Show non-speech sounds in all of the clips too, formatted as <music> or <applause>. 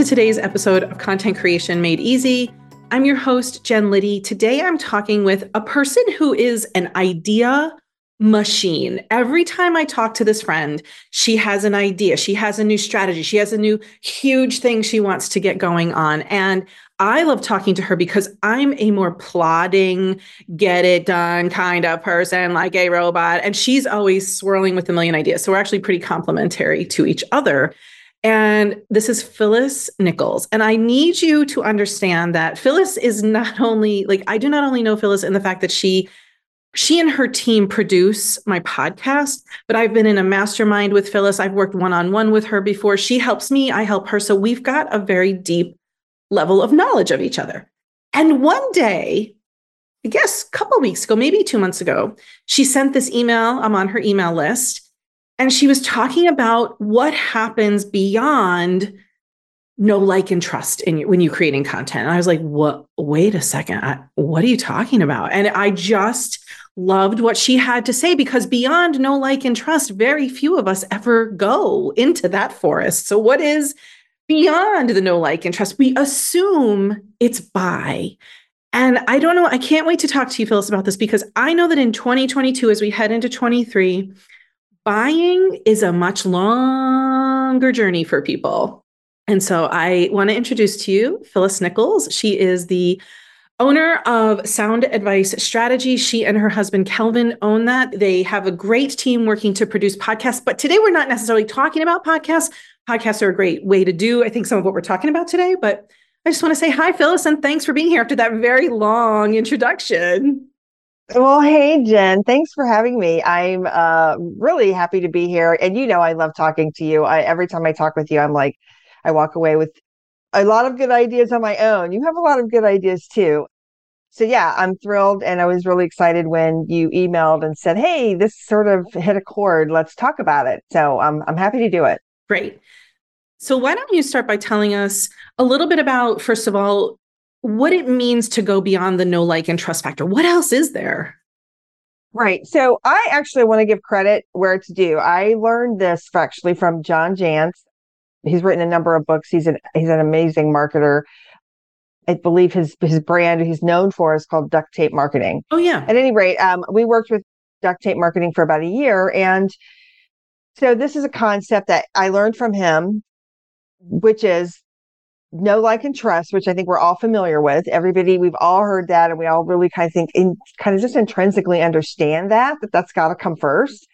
to today's episode of Content Creation Made Easy. I'm your host, Jen Liddy. Today I'm talking with a person who is an idea machine. Every time I talk to this friend, she has an idea, she has a new strategy, she has a new huge thing she wants to get going on. And I love talking to her because I'm a more plodding, get it done kind of person, like a robot. And she's always swirling with a million ideas. So we're actually pretty complementary to each other. And this is Phyllis Nichols. And I need you to understand that Phyllis is not only like, I do not only know Phyllis in the fact that she she and her team produce my podcast, but I've been in a mastermind with Phyllis. I've worked one on one with her before. She helps me, I help her. So we've got a very deep level of knowledge of each other. And one day, I guess a couple weeks ago, maybe two months ago, she sent this email. I'm on her email list. And she was talking about what happens beyond know like, and trust in when you're creating content. And I was like, what? Wait a second. I, what are you talking about? And I just loved what she had to say because beyond know like, and trust, very few of us ever go into that forest. So, what is beyond the know like, and trust? We assume it's buy. And I don't know, I can't wait to talk to you, Phyllis, about this because I know that in 2022, as we head into 23, buying is a much longer journey for people. And so I want to introduce to you Phyllis Nichols. She is the owner of Sound Advice Strategy. She and her husband Kelvin own that. They have a great team working to produce podcasts. But today we're not necessarily talking about podcasts. Podcasts are a great way to do, I think, some of what we're talking about today. But I just want to say hi, Phyllis, and thanks for being here after that very long introduction. Well, hey, Jen, thanks for having me. I'm uh, really happy to be here. And you know, I love talking to you. I, every time I talk with you, I'm like, I walk away with a lot of good ideas on my own. You have a lot of good ideas too. So yeah, I'm thrilled and I was really excited when you emailed and said, "Hey, this sort of hit a chord. Let's talk about it." So I'm I'm happy to do it. Great. So why don't you start by telling us a little bit about first of all what it means to go beyond the know like and trust factor. What else is there? Right. So I actually want to give credit where it's due. I learned this actually from John Jantsch he's written a number of books. He's an he's an amazing marketer. I believe his his brand he's known for is called duct tape marketing. Oh yeah. At any rate, um, we worked with duct tape marketing for about a year, and so this is a concept that I learned from him, which is know, like, and trust, which I think we're all familiar with. Everybody, we've all heard that, and we all really kind of think, in, kind of just intrinsically understand that that that's got to come first.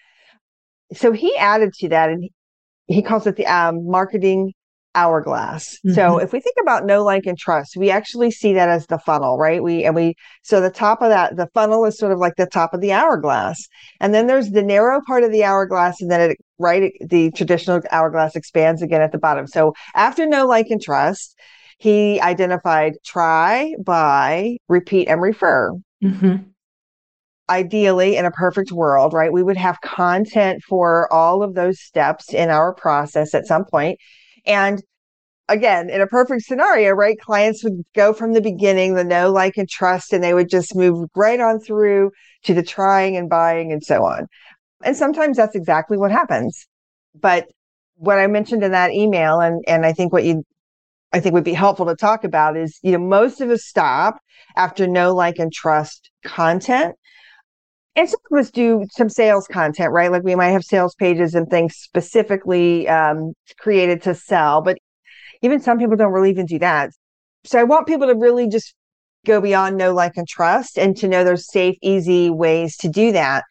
So he added to that, and he calls it the um, marketing hourglass. Mm-hmm. So if we think about know like, and trust, we actually see that as the funnel, right? We and we so the top of that, the funnel is sort of like the top of the hourglass, and then there's the narrow part of the hourglass, and then it right the traditional hourglass expands again at the bottom. So after know like, and trust, he identified try, buy, repeat, and refer. Mm-hmm ideally in a perfect world, right, we would have content for all of those steps in our process at some point. And again, in a perfect scenario, right, clients would go from the beginning, the know, like, and trust, and they would just move right on through to the trying and buying and so on. And sometimes that's exactly what happens. But what I mentioned in that email, and, and I think what you I think would be helpful to talk about is, you know, most of us stop after know, like, and trust content and some of us do some sales content, right? Like we might have sales pages and things specifically um, created to sell, but even some people don't really even do that. So I want people to really just go beyond know, like, and trust and to know there's safe, easy ways to do that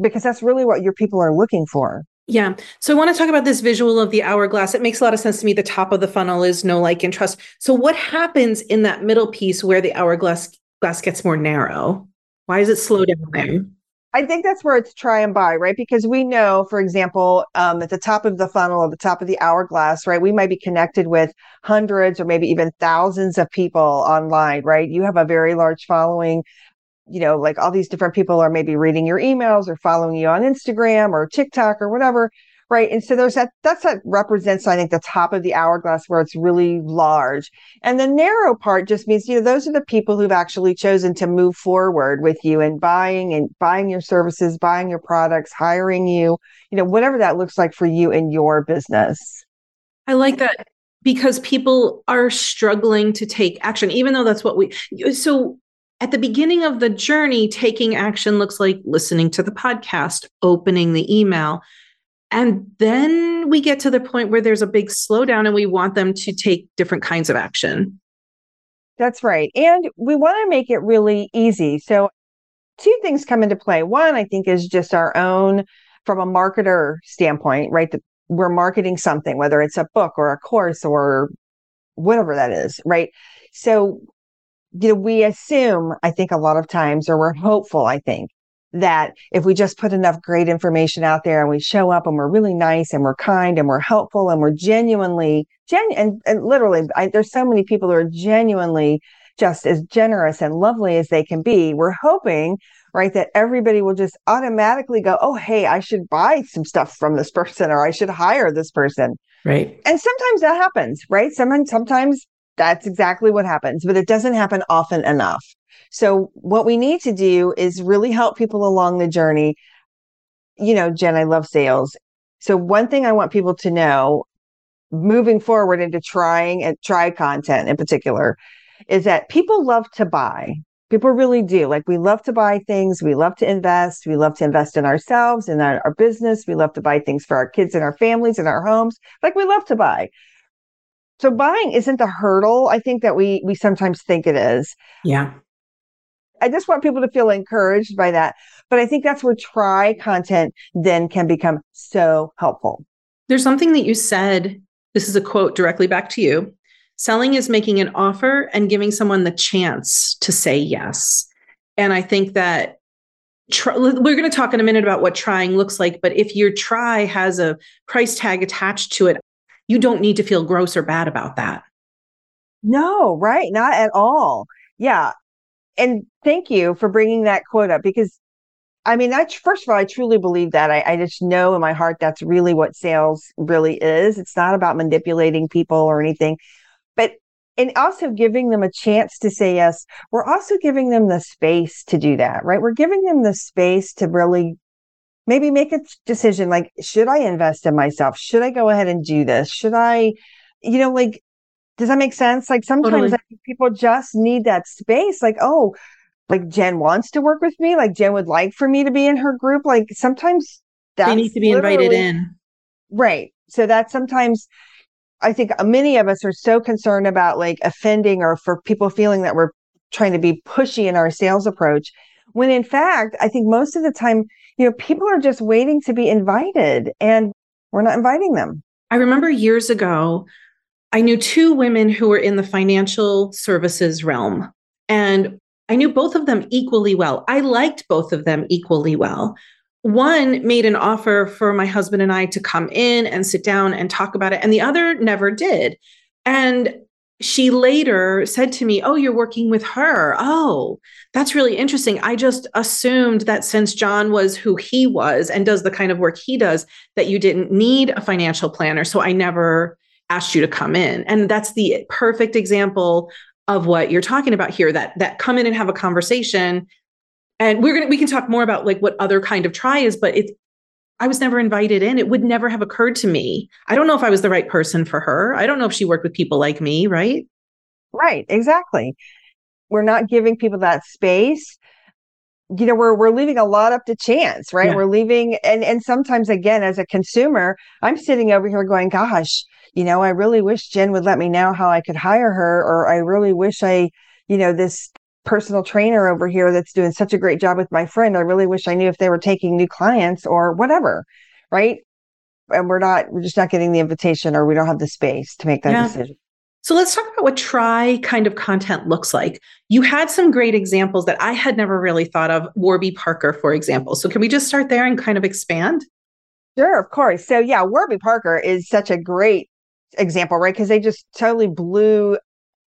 because that's really what your people are looking for. Yeah. So I want to talk about this visual of the hourglass. It makes a lot of sense to me. The top of the funnel is know, like, and trust. So what happens in that middle piece where the hourglass glass gets more narrow? Why is it slow down there? I think that's where it's try and buy, right? Because we know, for example, um, at the top of the funnel, at the top of the hourglass, right? We might be connected with hundreds or maybe even thousands of people online, right? You have a very large following. You know, like all these different people are maybe reading your emails or following you on Instagram or TikTok or whatever right? And so there's that, that's that represents, I think, the top of the hourglass where it's really large. And the narrow part just means, you know, those are the people who've actually chosen to move forward with you and buying and buying your services, buying your products, hiring you, you know, whatever that looks like for you and your business. I like that because people are struggling to take action, even though that's what we. So at the beginning of the journey, taking action looks like listening to the podcast, opening the email. And then we get to the point where there's a big slowdown and we want them to take different kinds of action. That's right. And we want to make it really easy. So, two things come into play. One, I think, is just our own, from a marketer standpoint, right? That we're marketing something, whether it's a book or a course or whatever that is, right? So, you know, we assume, I think, a lot of times, or we're hopeful, I think, that if we just put enough great information out there and we show up and we're really nice and we're kind and we're helpful and we're genuinely genu- and, and literally I, there's so many people who are genuinely just as generous and lovely as they can be. We're hoping right that everybody will just automatically go oh hey i should buy some stuff from this person or i should hire this person. Right. And sometimes that happens right? Sometimes sometimes that's exactly what happens but it doesn't happen often enough so what we need to do is really help people along the journey. You know, Jen, I love sales. So one thing I want people to know moving forward into trying and try content in particular is that people love to buy. People really do. Like we love to buy things. We love to invest. We love to invest in ourselves and our, our business. We love to buy things for our kids and our families and our homes. Like we love to buy. So buying isn't the hurdle I think that we we sometimes think it is. Yeah. I just want people to feel encouraged by that. But I think that's where try content then can become so helpful. There's something that you said. This is a quote directly back to you. Selling is making an offer and giving someone the chance to say yes. And I think that try, we're going to talk in a minute about what trying looks like. But if your try has a price tag attached to it, you don't need to feel gross or bad about that. No, right. Not at all. Yeah and thank you for bringing that quote up because I mean, I, first of all, I truly believe that. I, I just know in my heart that's really what sales really is. It's not about manipulating people or anything, but and also giving them a chance to say yes. We're also giving them the space to do that, right? We're giving them the space to really maybe make a decision like, should I invest in myself? Should I go ahead and do this? Should I, you know, like does that make sense? Like sometimes totally. people just need that space. Like, oh, like Jen wants to work with me. Like Jen would like for me to be in her group. Like sometimes they need to be invited in. Right. So that sometimes I think uh, many of us are so concerned about like offending or for people feeling that we're trying to be pushy in our sales approach. When in fact, I think most of the time, you know, people are just waiting to be invited and we're not inviting them. I remember years ago, I knew two women who were in the financial services realm, and I knew both of them equally well. I liked both of them equally well. One made an offer for my husband and I to come in and sit down and talk about it, and the other never did. And she later said to me, Oh, you're working with her. Oh, that's really interesting. I just assumed that since John was who he was and does the kind of work he does, that you didn't need a financial planner. So I never asked you to come in. And that's the perfect example of what you're talking about here that that come in and have a conversation and we're going to we can talk more about like what other kind of try is but it's I was never invited in. It would never have occurred to me. I don't know if I was the right person for her. I don't know if she worked with people like me, right? Right, exactly. We're not giving people that space. You know, we're we're leaving a lot up to chance, right? Yeah. We're leaving and and sometimes again as a consumer, I'm sitting over here going, gosh, you know, I really wish Jen would let me know how I could hire her, or I really wish I, you know, this personal trainer over here that's doing such a great job with my friend. I really wish I knew if they were taking new clients or whatever. Right. And we're not, we're just not getting the invitation or we don't have the space to make that yeah. decision. So let's talk about what try kind of content looks like. You had some great examples that I had never really thought of. Warby Parker, for example. So can we just start there and kind of expand? Sure, of course. So yeah, Warby Parker is such a great example, right? Because they just totally blew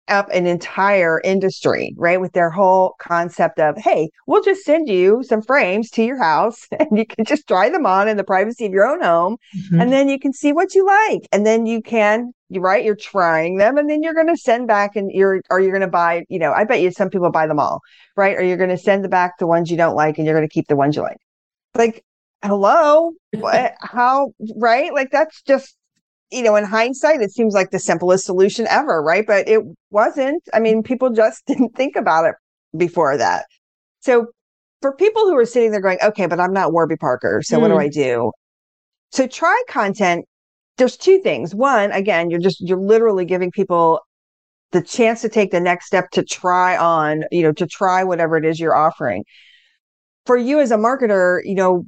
up an entire industry, right? With their whole concept of, hey, we'll just send you some frames to your house <laughs> and you can just try them on in the privacy of your own home. Mm-hmm. And then you can see what you like. And then you can, you right, you're trying them and then you're going to send back and you're, or you're going to buy, you know, I bet you some people buy them all, right? Or you're going to send back the ones you don't like and you're going to keep the ones you like. Like, hello, what, how, right? Like that's just you know, in hindsight, it seems like the simplest solution ever, right? But it wasn't. I mean, people just <laughs> didn't think about it before that. So for people who are sitting there going, okay, but I'm not Warby Parker. So mm. what do hmm. I do? So try content. There's two things. One, again, you're just, you're literally giving people the chance to take the next step to try on, you know, to try whatever it is you're offering. For you as a marketer, you know,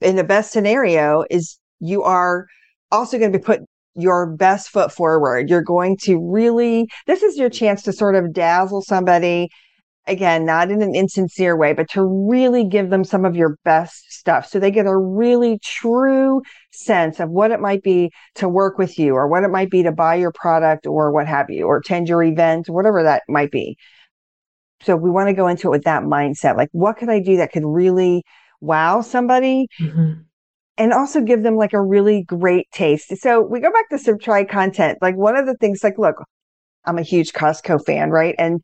in the best scenario is you are also going to be put your best foot forward. You're going to really, this is your chance to sort of dazzle somebody. Again, not in an insincere way, but to really give them some of your best stuff. So they get a really true sense of what it might be to work with you or what it might be to buy your product or what have you, or attend your event, whatever that might be. So we want to go into it with that mindset. Like, what could I do that could really wow somebody? Mm-hmm and also give them like a really great taste. So we go back to some try content. Like one of the things, like, look, I'm a huge Costco fan, right? And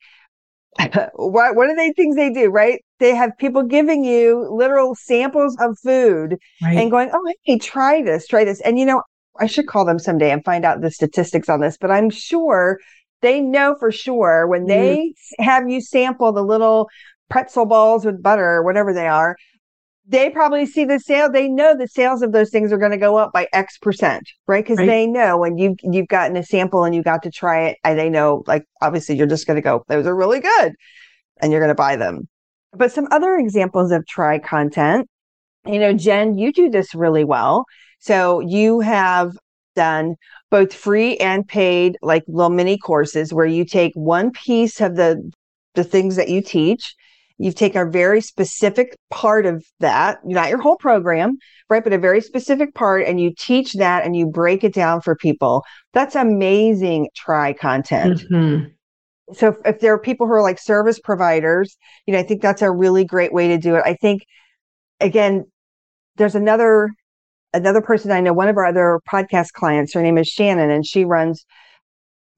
<laughs> what what are they things they do, right? They have people giving you literal samples of food right. and going, oh, hey, try this, try this. And you know, I should call them someday and find out the statistics on this, but I'm sure they know for sure when they mm. have you sample the little pretzel balls with butter or whatever they are they probably see the sale. They know the sales of those things are going to go up by X percent, right? Because right. they know when you you've gotten a sample and you got to try it, and they know, like obviously, you're just going to go, those are really good, and you're going to buy them. But some other examples of try content, you know, Jen, you do this really well. So you have done both free and paid, like little mini courses where you take one piece of the the things that you teach You've taken a very specific part of that, not your whole program, right? But a very specific part, and you teach that and you break it down for people. That's amazing. Try content. Mm-hmm. So if, if there are people who are like service providers, you know, I think that's a really great way to do it. I think, again, there's another another person I know, one of our other podcast clients, her name is Shannon, and she runs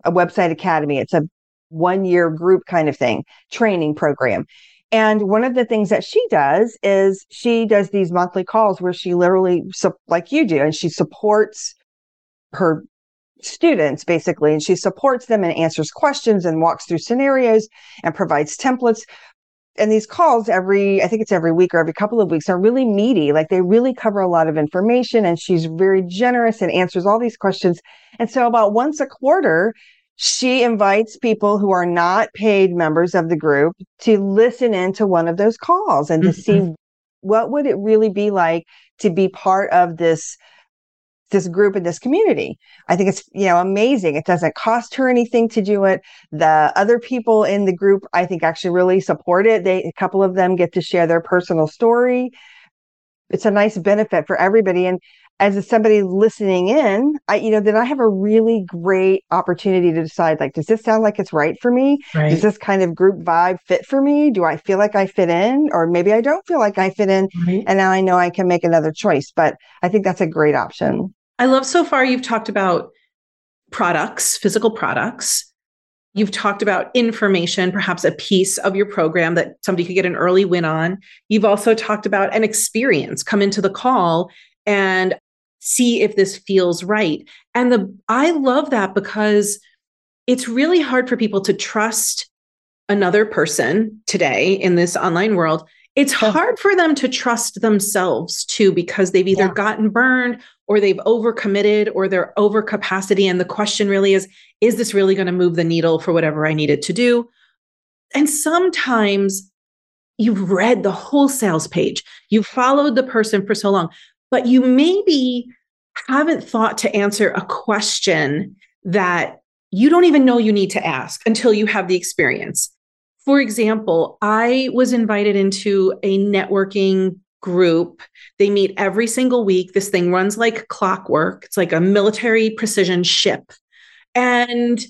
a website academy. It's a one year group kind of thing, training program. And one of the things that she does is she does these monthly calls where she literally, like you do, and she supports her students basically, and she supports them and answers questions and walks through scenarios and provides templates. And these calls every, I think it's every week or every couple of weeks are really meaty. Like they really cover a lot of information and she's very generous and answers all these questions. And so about once a quarter, she invites people who are not paid members of the group to listen into one of those calls and to mm-hmm. see what would it really be like to be part of this this group and this community. I think it's, you know, amazing. It doesn't cost her anything to do it. The other people in the group, I think actually really support it. They, a couple of them get to share their personal story. It's a nice benefit for everybody. And as somebody listening in, I, you know, then I have a really great opportunity to decide, like, does this sound like it's right for me? Right. Does this kind of group vibe fit for me? Do I feel like I fit in? Or maybe I don't feel like I fit in. Right. And now I know I can make another choice. But I think that's a great option. I love so far you've talked about products, physical products. You've talked about information, perhaps a piece of your program that somebody could get an early win on. You've also talked about an experience, come into the call and see if this feels right. And the I love that because it's really hard for people to trust another person today in this online world. It's hard for them to trust themselves too because they've either yeah. gotten burned or they've overcommitted or they're over capacity and the question really is is this really going to move the needle for whatever I needed to do? And sometimes you've read the whole sales page. You've followed the person for so long, but you maybe haven't thought to answer a question that you don't even know you need to ask until you have the experience. For example, I was invited into a networking group. They meet every single week. This thing runs like clockwork. It's like a military precision ship. And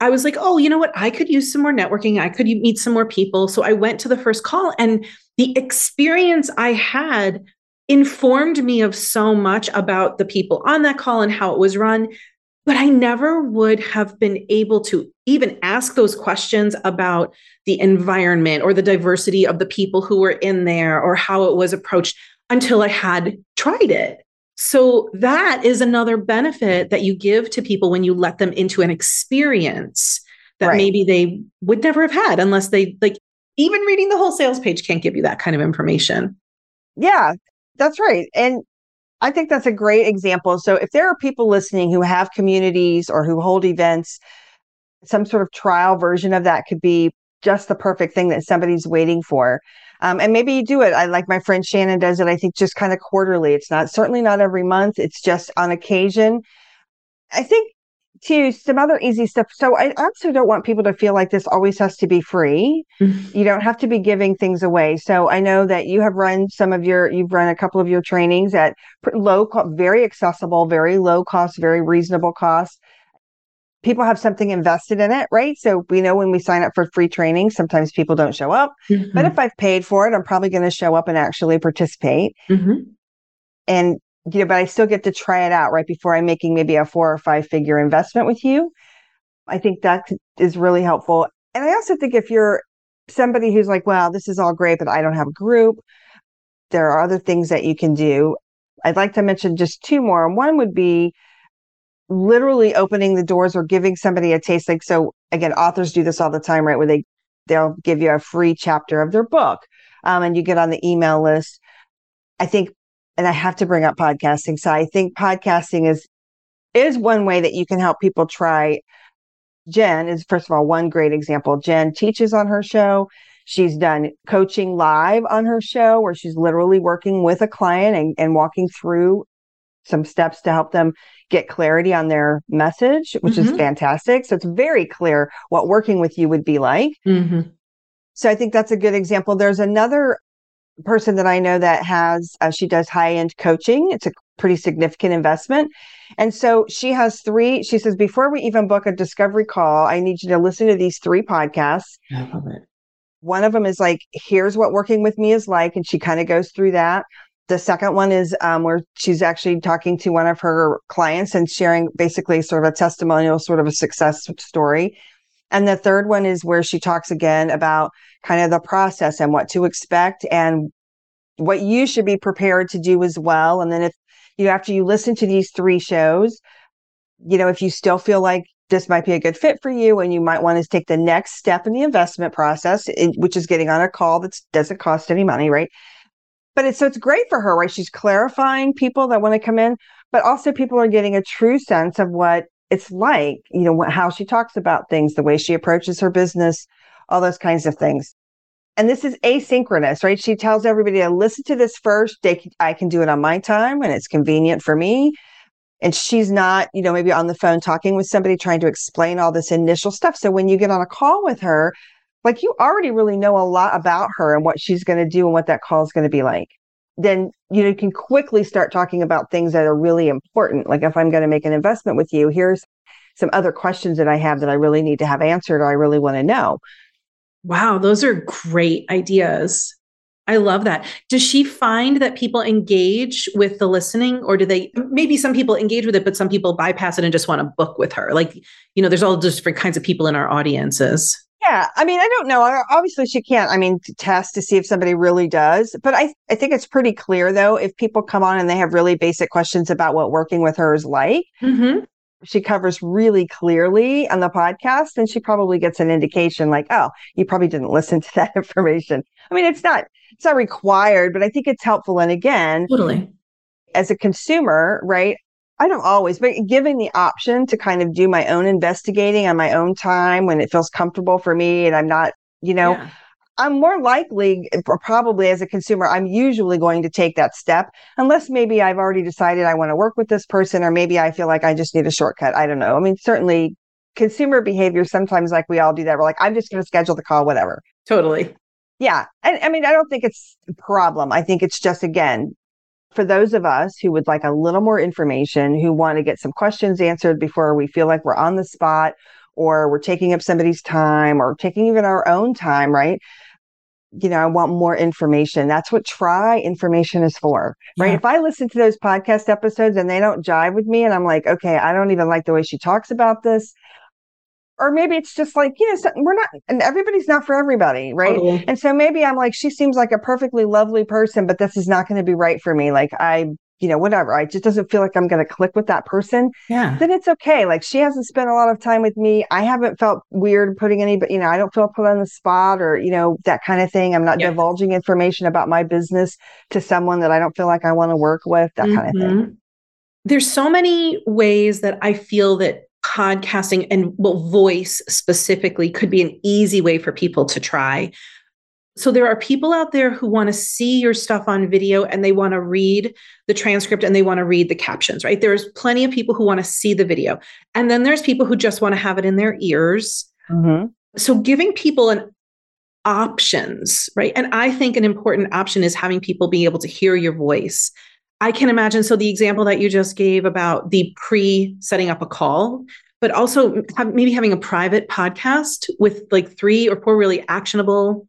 I was like, oh, you know what? I could use some more networking. I could meet some more people. So I went to the first call, and the experience I had informed me of so much about the people on that call and how it was run. But I never would have been able to even ask those questions about the environment or the diversity of the people who were in there or how it was approached until I had tried it. So that is another benefit that you give to people when you let them into an experience that right. maybe they would never have had unless they like even reading the whole sales page can't give you that kind of information. Yeah, that's right. And I think that's a great example. So if there are people listening who have communities or who hold events, some sort of trial version of that could be just the perfect thing that somebody's waiting for. Um, and maybe you do it. I like my friend Shannon does it. I think just kind of quarterly. It's not certainly not every month. It's just on occasion. I think to some other easy stuff. So I also don't want people to feel like this always has to be free. Mm-hmm. You don't have to be giving things away. So I know that you have run some of your, you've run a couple of your trainings at low, very accessible, very low cost, very reasonable cost. People have something invested in it, right? So we know when we sign up for free training, sometimes people don't show up. Mm-hmm. But if I've paid for it, I'm probably going to show up and actually participate. Mm-hmm. And you know, but I still get to try it out right before I'm making maybe a four or five figure investment with you. I think that is really helpful. And I also think if you're somebody who's like, well, this is all great, but I don't have a group, there are other things that you can do. I'd like to mention just two more. One would be literally opening the doors or giving somebody a taste. Like, so again, authors do this all the time, right? Where they, they'll give you a free chapter of their book um, and you get on the email list. I think and I have to bring up podcasting. So I think podcasting is is one way that you can help people try. Jen is first of all one great example. Jen teaches on her show. She's done coaching live on her show where she's literally working with a client and, and walking through some steps to help them get clarity on their message, which mm-hmm. is fantastic. So it's very clear what working with you would be like. Mm-hmm. So I think that's a good example. There's another person that I know that has, uh, she does high end coaching. It's a pretty significant investment. And so she has three, she says, before we even book a discovery call, I need you to listen to these three podcasts. I love it. One of them is like, here's what working with me is like. And she kind of goes through that. The second one is um, where she's actually talking to one of her clients and sharing basically sort of a testimonial, sort of a success story. And the third one is where she talks again about kind of the process and what to expect and what you should be prepared to do as well. And then if you, after you listen to these three shows, you know, if you still feel like this might be a good fit for you and you might want to take the next step in the investment process, which is getting on a call that doesn't cost any money, right? But it's so it's great for her, right? She's clarifying people that want to come in, but also people are getting a true sense of what it's like, you know, how she talks about things, the way she approaches her business, all those kinds of things. And this is asynchronous, right? She tells everybody to listen to this first. They, I can do it on my time when it's convenient for me. And she's not, you know, maybe on the phone talking with somebody trying to explain all this initial stuff. So when you get on a call with her, like you already really know a lot about her and what she's going to do and what that call is going to be like. Then you know you can quickly start talking about things that are really important. Like if I'm going to make an investment with you, here's some other questions that I have that I really need to have answered or I really want to know. Wow, those are great ideas. I love that. Does she find that people engage with the listening or do they maybe some people engage with it but some people bypass it and just want to book with her? Like, you know, there's all different kinds of people in our audiences. Yeah, I mean, I don't know. Obviously, she can't. I mean, test to see if somebody really does. But I, I think it's pretty clear though. If people come on and they have really basic questions about what working with her is like, mm-hmm she covers really clearly on the podcast and she probably gets an indication like oh you probably didn't listen to <laughs> that information i mean it's not it's not required but i think it's helpful and again totally as a consumer right i don't always but giving the option to kind of do my own investigating on my own time when it feels comfortable for me and i'm not you know yeah. I'm more likely, probably as a consumer, I'm usually going to take that step unless maybe I've already decided I want to work with this person, or maybe I feel like I just need a shortcut. I don't know. I mean, certainly consumer behavior, sometimes like we all do that. We're like, I'm just going to schedule the call, whatever. Totally. Yeah. And I mean, I don't think it's a problem. I think it's just, again, for those of us who would like a little more information, who want to get some questions answered before we feel like we're on the spot or we're taking up somebody's time or taking even our own time, right? You know, I want more information. That's what try information is for, right? Yeah. If I listen to those podcast episodes and they don't jive with me and I'm like, okay, I don't even like the way she talks about this. Or maybe it's just like, you know, we're not, and everybody's not for everybody, right? And so maybe I'm like, she seems like a perfectly lovely person, but this is not going to be right for me. Like, I you know, whatever. I just doesn't feel like I'm going to click with that person. Yeah. Then it's okay. Like she hasn't spent a lot of time with me. I haven't felt weird putting any, but you know, I don't feel put on the spot or, you know, that kind of thing. I'm not yeah. divulging information about my business to someone that I don't feel like I want to work with, that mm-hmm. kind of thing. Mm-hmm. There's so many ways that I feel that podcasting and well, voice specifically could be an easy way for people to try. So there are people out there who want to see your stuff on video and they want to read the transcript and they want to read the captions, right? There's plenty of people who want to see the video. And then there's people who just want to have it in their ears. Mm-hmm. So giving people an options, right? And I think an important option is having people be able to hear your voice. I can imagine. So the example that you just gave about the pre setting up a call, but also have, maybe having a private podcast with like three or four really actionable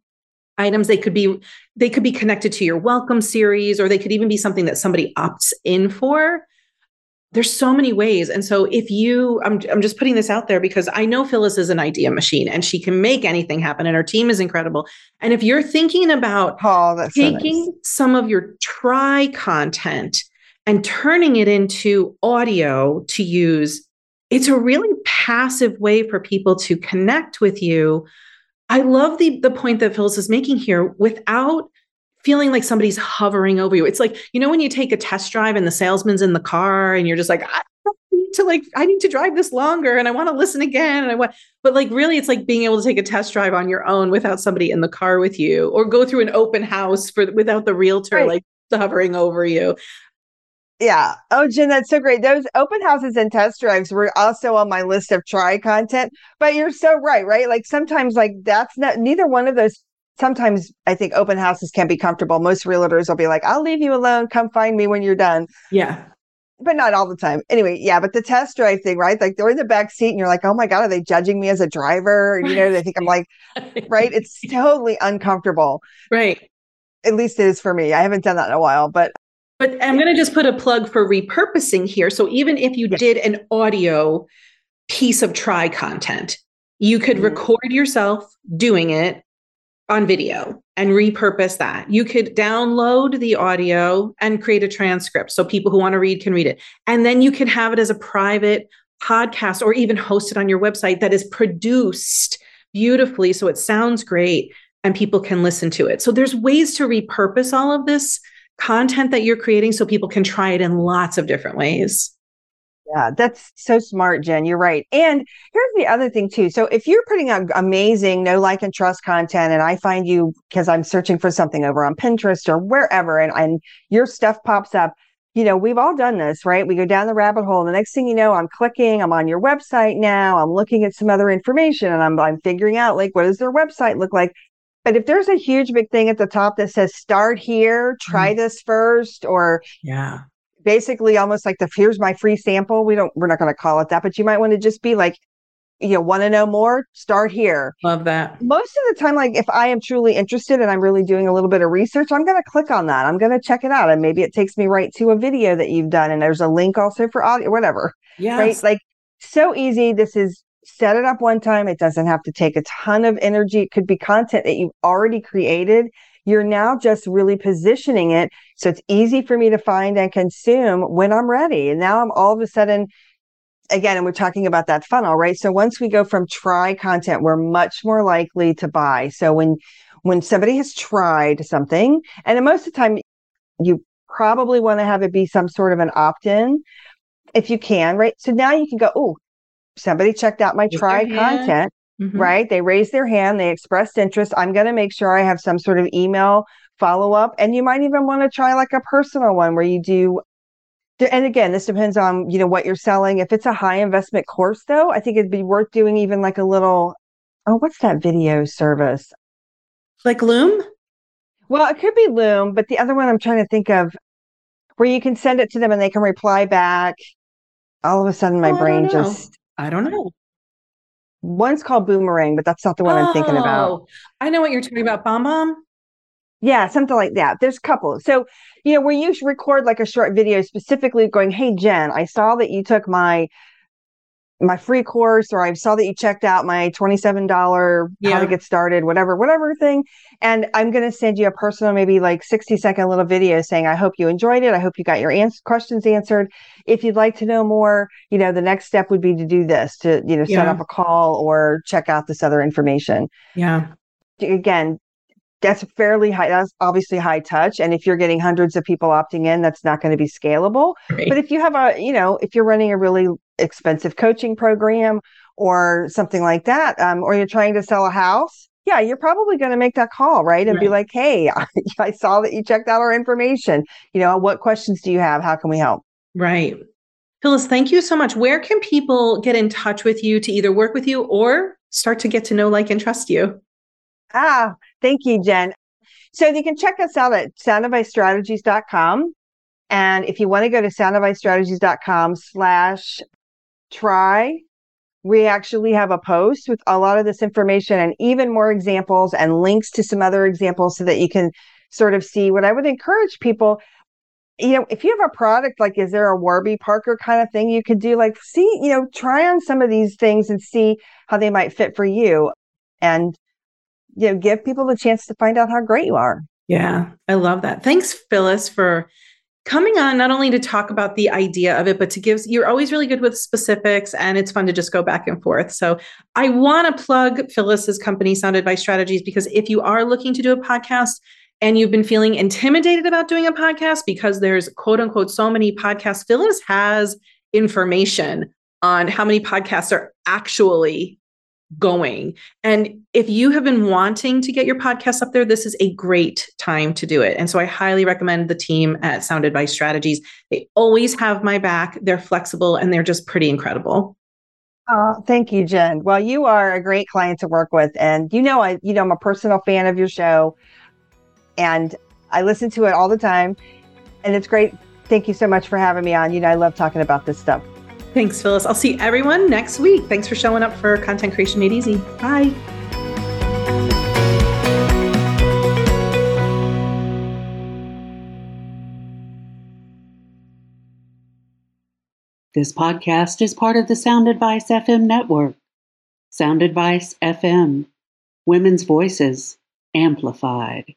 items they could be they could be connected to your welcome series or they could even be something that somebody opts in for. There's so many ways. And so if you I'm, I'm just putting this out there because i know phyllis is an idea machine and she can make anything happen and her team is incredible. And if you're thinking about oh, taking so nice. some of your try content and turning it into audio to use it's a really passive way for people to connect with you I love the the point that Phyllis is making here without feeling like somebody's hovering over you. It's like, you know, when you take a test drive and the salesman's in the car and you're just like, I need to like, I need to drive this longer and I want to listen again. And I want, but like really it's like being able to take a test drive on your own without somebody in the car with you or go through an open house for without the realtor right. like hovering over you. Yeah. Oh, Jen, that's so great. Those open houses and test drives were also on my list of try content. But you're so right, right? Like sometimes, like that's not neither one of those. Sometimes I think open houses can be comfortable. Most realtors will be like, I'll leave you alone. Come find me when you're done. Yeah. But not all the time. Anyway, yeah. But the test drive thing, right? Like they're in the back seat and you're like, oh my God, are they judging me as a driver? You know, they think I'm like, <laughs> right? It's totally uncomfortable. Right. At least it is for me. I haven't done that in a while, but but I'm going to just put a plug for repurposing here. So even if you yes. did an audio piece of try content, you could mm-hmm. record yourself doing it on video and repurpose that. You could download the audio and create a transcript so people who want to read can read it. And then you can have it as a private podcast or even host it on your website that is produced beautifully so it sounds great and people can listen to it. So there's ways to repurpose all of this content that you're creating so people can try it in lots of different ways. Yeah, that's so smart, Jen. You're right. And here's the other thing, too. So if you're putting out amazing know like and trust content, and I find you because I'm searching for something over on Pinterest or wherever, and, and your stuff pops up, you know, we've all done this, right? We go down the rabbit hole. And the next thing you know, I'm clicking, I'm on your website now, I'm looking at some other information and I'm, I'm figuring out like, what does their website look like? But if there's a huge big thing at the top that says start here, try mm. this first, or yeah, basically almost like the here's my free sample. We don't we're not going to call it that, but you might want to just be like, you know, want to know more, start here. Love that. Most of the time, like if I am truly interested and I'm really doing a little bit of research, I'm going to click on that. I'm going to check it out. And maybe it takes me right to a video that you've done. And there's a link also for audio, whatever. Yeah. Right. Like so easy. This is set it up one time. It doesn't have to take a ton of energy. It could be content that you've already created. You're now just really positioning it so it's easy for me to find and consume when I'm ready. And now I'm all of a sudden, again, and we're talking about that funnel, right? So once we go from try content, we're much more likely to buy. So when when somebody has tried something, and most of the time you probably want to have it be some sort of an opt-in if you can, right? So now you can go, oh, somebody checked out my try content, mm-hmm. right? They raised their hand, they expressed interest. I'm going to make sure I have some sort of email follow up. And you might even want to try like a personal one where you do. And again, this depends on you know what you're selling. If it's a high investment course, though, I think it'd be worth doing even like a little. Oh, what's that video service? Like Loom? Well, it could be Loom, but the other one I'm trying to think of where you can send it to them and they can reply back. All of a sudden, my oh, brain just I don't know. One's called Boomerang, but that's not the one oh, I'm thinking about. Oh, I know what you're talking about. BombBomb? Yeah, something like that. There's a couple. So, you know, where you record like a short video specifically going, Hey, Jen, I saw that you took my my free course or I saw that you checked out my $27 yeah. how to get started, whatever, whatever thing. And I'm going to send you a personal, maybe like 60 second little video saying, I hope you enjoyed it. I hope you got your ans- questions answered. If you'd like to know more, you know, the next step would be to do this, to, you know, set up a call or check out this other information. Yeah. Again, that's fairly high. That's obviously high touch. And if you're getting hundreds of people opting in, that's not going to be scalable. Right. But if you have a, you know, if you're running a really expensive coaching program or something like that, um, or you're trying to sell a house, yeah, you're probably going to make that call, right? And right. be like, hey, <laughs> I saw that you checked out our information. You know, what questions do you have? How can we help? Right. Phyllis, thank you so much. Where can people get in touch with you to either work with you or start to get to know, like, and trust you? Ah, thank you, Jen. So you can check us out at soundadvicestrategies.com. And if you want to go to soundadvicestrategies.com slash try, we actually have a post with a lot of this information and even more examples and links to some other examples so that you can sort of see what I would encourage people. You know, if you have a product like, is there a Warby Parker kind of thing you could do? Like, see, you know, try on some of these things and see how they might fit for you. And you know, give people the chance to find out how great you are. Yeah, I love that. Thanks, Phyllis, for coming on not only to talk about the idea of it, but to give you're always really good with specifics and it's fun to just go back and forth. So I want to plug Phyllis's company, Sound Advice Strategies, because if you are looking to do a podcast and you've been feeling intimidated about doing a podcast because there's quote unquote so many podcasts, Phyllis has information on how many podcasts are actually going. And if you have been wanting to get your podcast up there, this is a great time to do it. And so I highly recommend the team at Sound Advice Strategies. They always have my back, they're flexible, and they're just pretty incredible. Oh, thank you, Jen. Well, you are a great client to work with. And you know, I, you know, I'm a personal fan of your show and I listen to it all the time. And it's great. Thank you so much for having me on. You know, I love talking about this stuff. Thanks, Phyllis. I'll see everyone next week. Thanks for showing up for Content Creation Made Easy. Bye. This podcast is part of the Sound Advice FM network. Sound Advice FM, women's voices amplified.